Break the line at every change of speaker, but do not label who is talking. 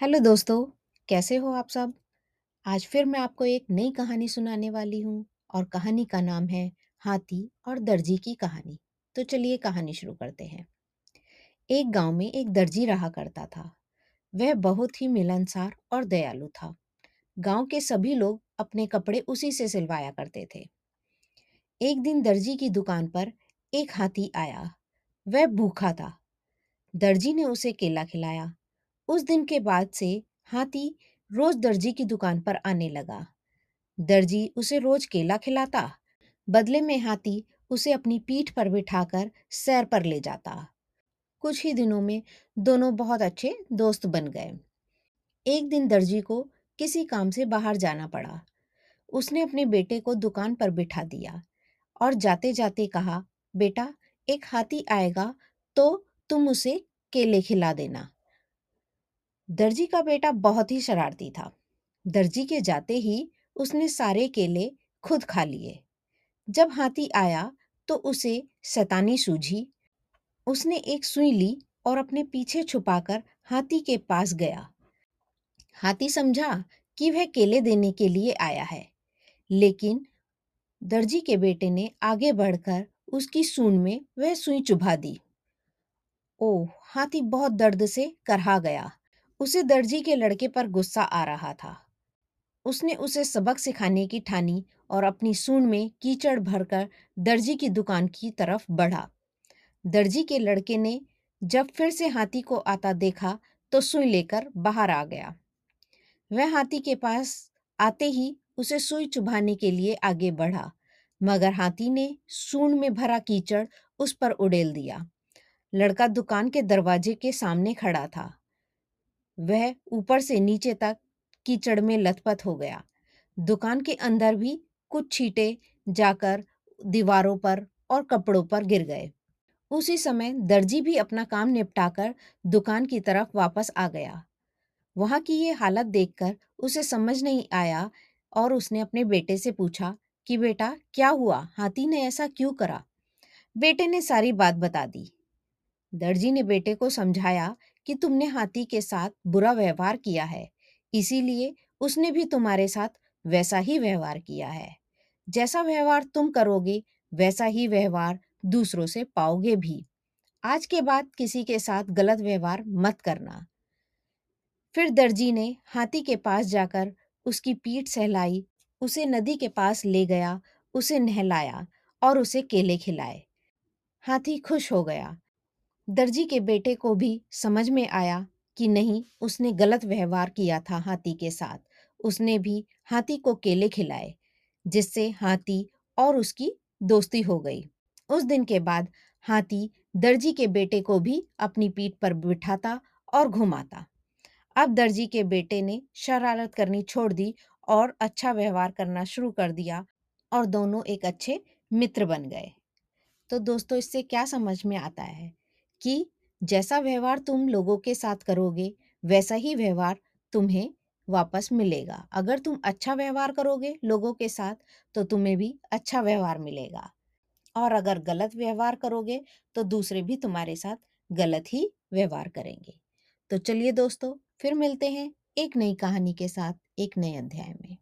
Hello दोस्तों, कैसे हो आप सब? आज फिर मैं आपको एक नई कहानी सुनाने वाली हूँ और कहानी का नाम है हाथी और दर्जी की कहानी। तो चलिए कहानी शुरू करते हैं। एक गाँव में एक दर्जी रहा करता था। वह बहुत ही मिलनसार और दयालु था। गाँव के सभी लोग अपने कपड़े उसी से सिलवाया करते थे। एक दिन दर्जी की दुकान पर एक हाथी आया। वह भूखा था। दर्जी ने उसे केला खिलाया। उस दिन के बाद से हाथी रोज दर्जी की दुकान पर आने लगा। दर्जी उसे रोज केला खिलाता, बदले में हाथी उसे अपनी पीठ पर बिठाकर सैर पर ले जाता। कुछ ही दिनों में दोनों बहुत अच्छे दोस्त बन गए। एक दिन दर्जी को किसी काम से बाहर जाना पड़ा। उसने अपने बेटे को दुकान पर बिठा दिया और जाते जाते कहा, बेटा, एक हाथी आएगा तो तुम उसे केले खिला देना। दर्जी का बेटा बहुत ही शरारती था। दर्जी के जाते ही उसने सारे केले खुद खा लिए। जब हाथी आया तो उसे सतानी सूझी। उसने एक सुई ली और अपने पीछे छुपाकर हाथी के पास गया। हाथी समझा कि वह केले देने के लिए आया है। लेकिन दर्जी के बेटे ने आगे बढ़कर उसकी सूंड में वह सुई चुभा दी। ओह, हाथी बहुत दर्द से करहा गया। उसे दर्जी के लड़के पर गुस्सा आ रहा था। उसने उसे सबक सिखाने की ठानी और अपनी सूंड में कीचड़ भरकर दर्जी की दुकान की तरफ़ बढ़ा। दर्जी के लड़के ने जब फिर से हाथी को आता देखा तो सुई लेकर बाहर आ गया। वह हाथी के पास आते ही उसे सुई चुभाने के लिए आगे बढ़ा, मगर हाथी ने सूंड में भरा कीचड़ उस पर उड़ेल दिया। लड़का दुकान के दरवाजे के सामने खड़ा था। वह ऊपर से नीचे तक कीचड़ में लथपथ हो गया। दुकान के अंदर भी कुछ छींटे जाकर दीवारों पर और कपड़ों पर गिर गए। उसी समय दर्जी भी अपना काम निपटाकर दुकान की तरफ़ वापस आ गया। वहाँ की ये हालत देखकर उसे समझ नहीं आया और उसने अपने बेटे से पूछा कि, बेटा, क्या हुआ? हाथी ने ऐसा क्यों करा? बेटे ने सारी बात बता दी। दर्जी ने बेटे को समझाया कि तुमने हाथी के साथ बुरा व्यवहार किया है, इसीलिए उसने भी तुम्हारे साथ वैसा ही व्यवहार किया है। जैसा व्यवहार तुम करोगे, वैसा ही व्यवहार दूसरों से पाओगे भी। आज के बाद किसी के साथ गलत व्यवहार मत करना। फिर दर्जी ने हाथी के पास जाकर उसकी पीठ सहलाई, उसे नदी के पास ले गया, उसे नहलाया और उसे केले खिलाए। हाथी खुश हो गया। दर्जी के बेटे को भी समझ में आया कि नहीं, उसने गलत व्यवहार किया था हाथी के साथ। उसने भी हाथी को केले खिलाए, जिससे हाथी और उसकी दोस्ती हो गई। उस दिन के बाद हाथी दर्जी के बेटे को भी अपनी पीठ पर बिठाता और घुमाता। अब दर्जी के बेटे ने शरारत करनी छोड़ दी और अच्छा व्यवहार करना शुरू कर दिया और दोनों एक अच्छे मित्र बन गए। तो दोस्तों, इससे क्या समझ में आता है? कि जैसा व्यवहार तुम लोगों के साथ करोगे, वैसा ही व्यवहार तुम्हें वापस मिलेगा। अगर तुम अच्छा व्यवहार करोगे लोगों के साथ तो तुम्हें भी अच्छा व्यवहार मिलेगा। और अगर गलत व्यवहार करोगे तो दूसरे भी तुम्हारे साथ गलत ही व्यवहार करेंगे। तो चलिए दोस्तों, फिर मिलते हैं एक नई कहानी के साथ, एक नए अध्याय में।